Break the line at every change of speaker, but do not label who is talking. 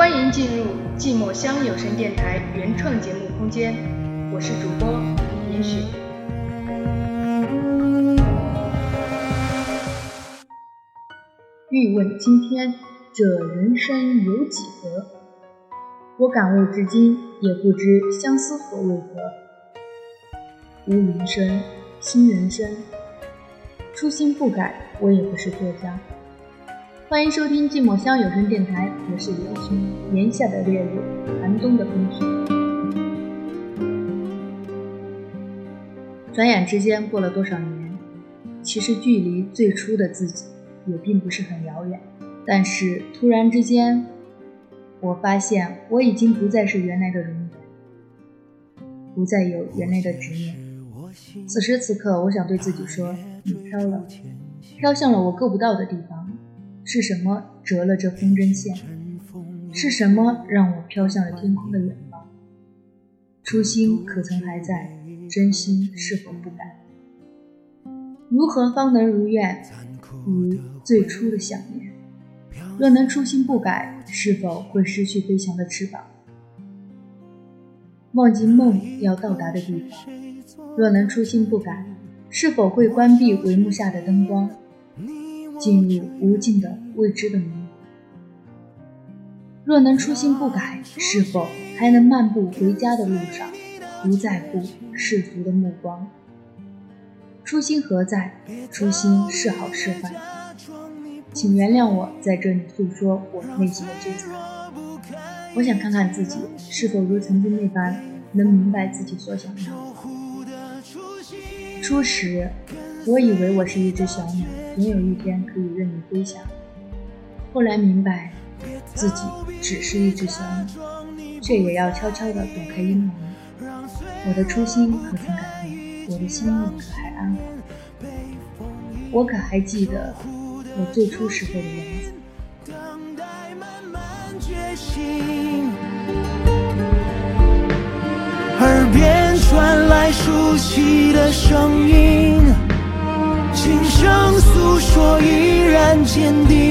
欢迎进入寂寞乡有声电台原创节目空间，我是主播严雪。欲问今天这人生有几何？我感悟至今也不知相思何为何。无云生，新人生，初心不改，我也不是作家。欢迎收听寂寞乡有声电台，我是严群。炎夏的烈日，寒冬的冰雪。转眼之间过了多少年？其实距离最初的自己也并不是很遥远。但是突然之间，我发现我已经不再是原来的容颜，不再有原来的执念。此时此刻，我想对自己说：你飘了，飘向了我够不到的地方。是什么折了这风筝线？是什么让我飘向了天空的远方？初心可曾还在？真心是否不改？如何方能如愿？如最初的想念。若能初心不改，是否会失去飞翔的翅膀？忘记梦要到达的地方。若能初心不改，是否会关闭帷幕下的灯光？进入无尽的未知的迷茫。若能初心不改，是否还能漫步回家的路上，不在乎世俗的目光？初心何在？初心是好是坏？请原谅我在这里诉说我内心的纠缠。我想看看自己是否如曾经那般，能明白自己所想要。初时。我以为我是一只小鸟，总有一天可以任你飞翔。后来明白，自己只是一只小鸟，却也要悄悄地躲开阴霾。我的初心可曾改变？我的心里可还安好？我可还记得我最初时候的样子？
坚定。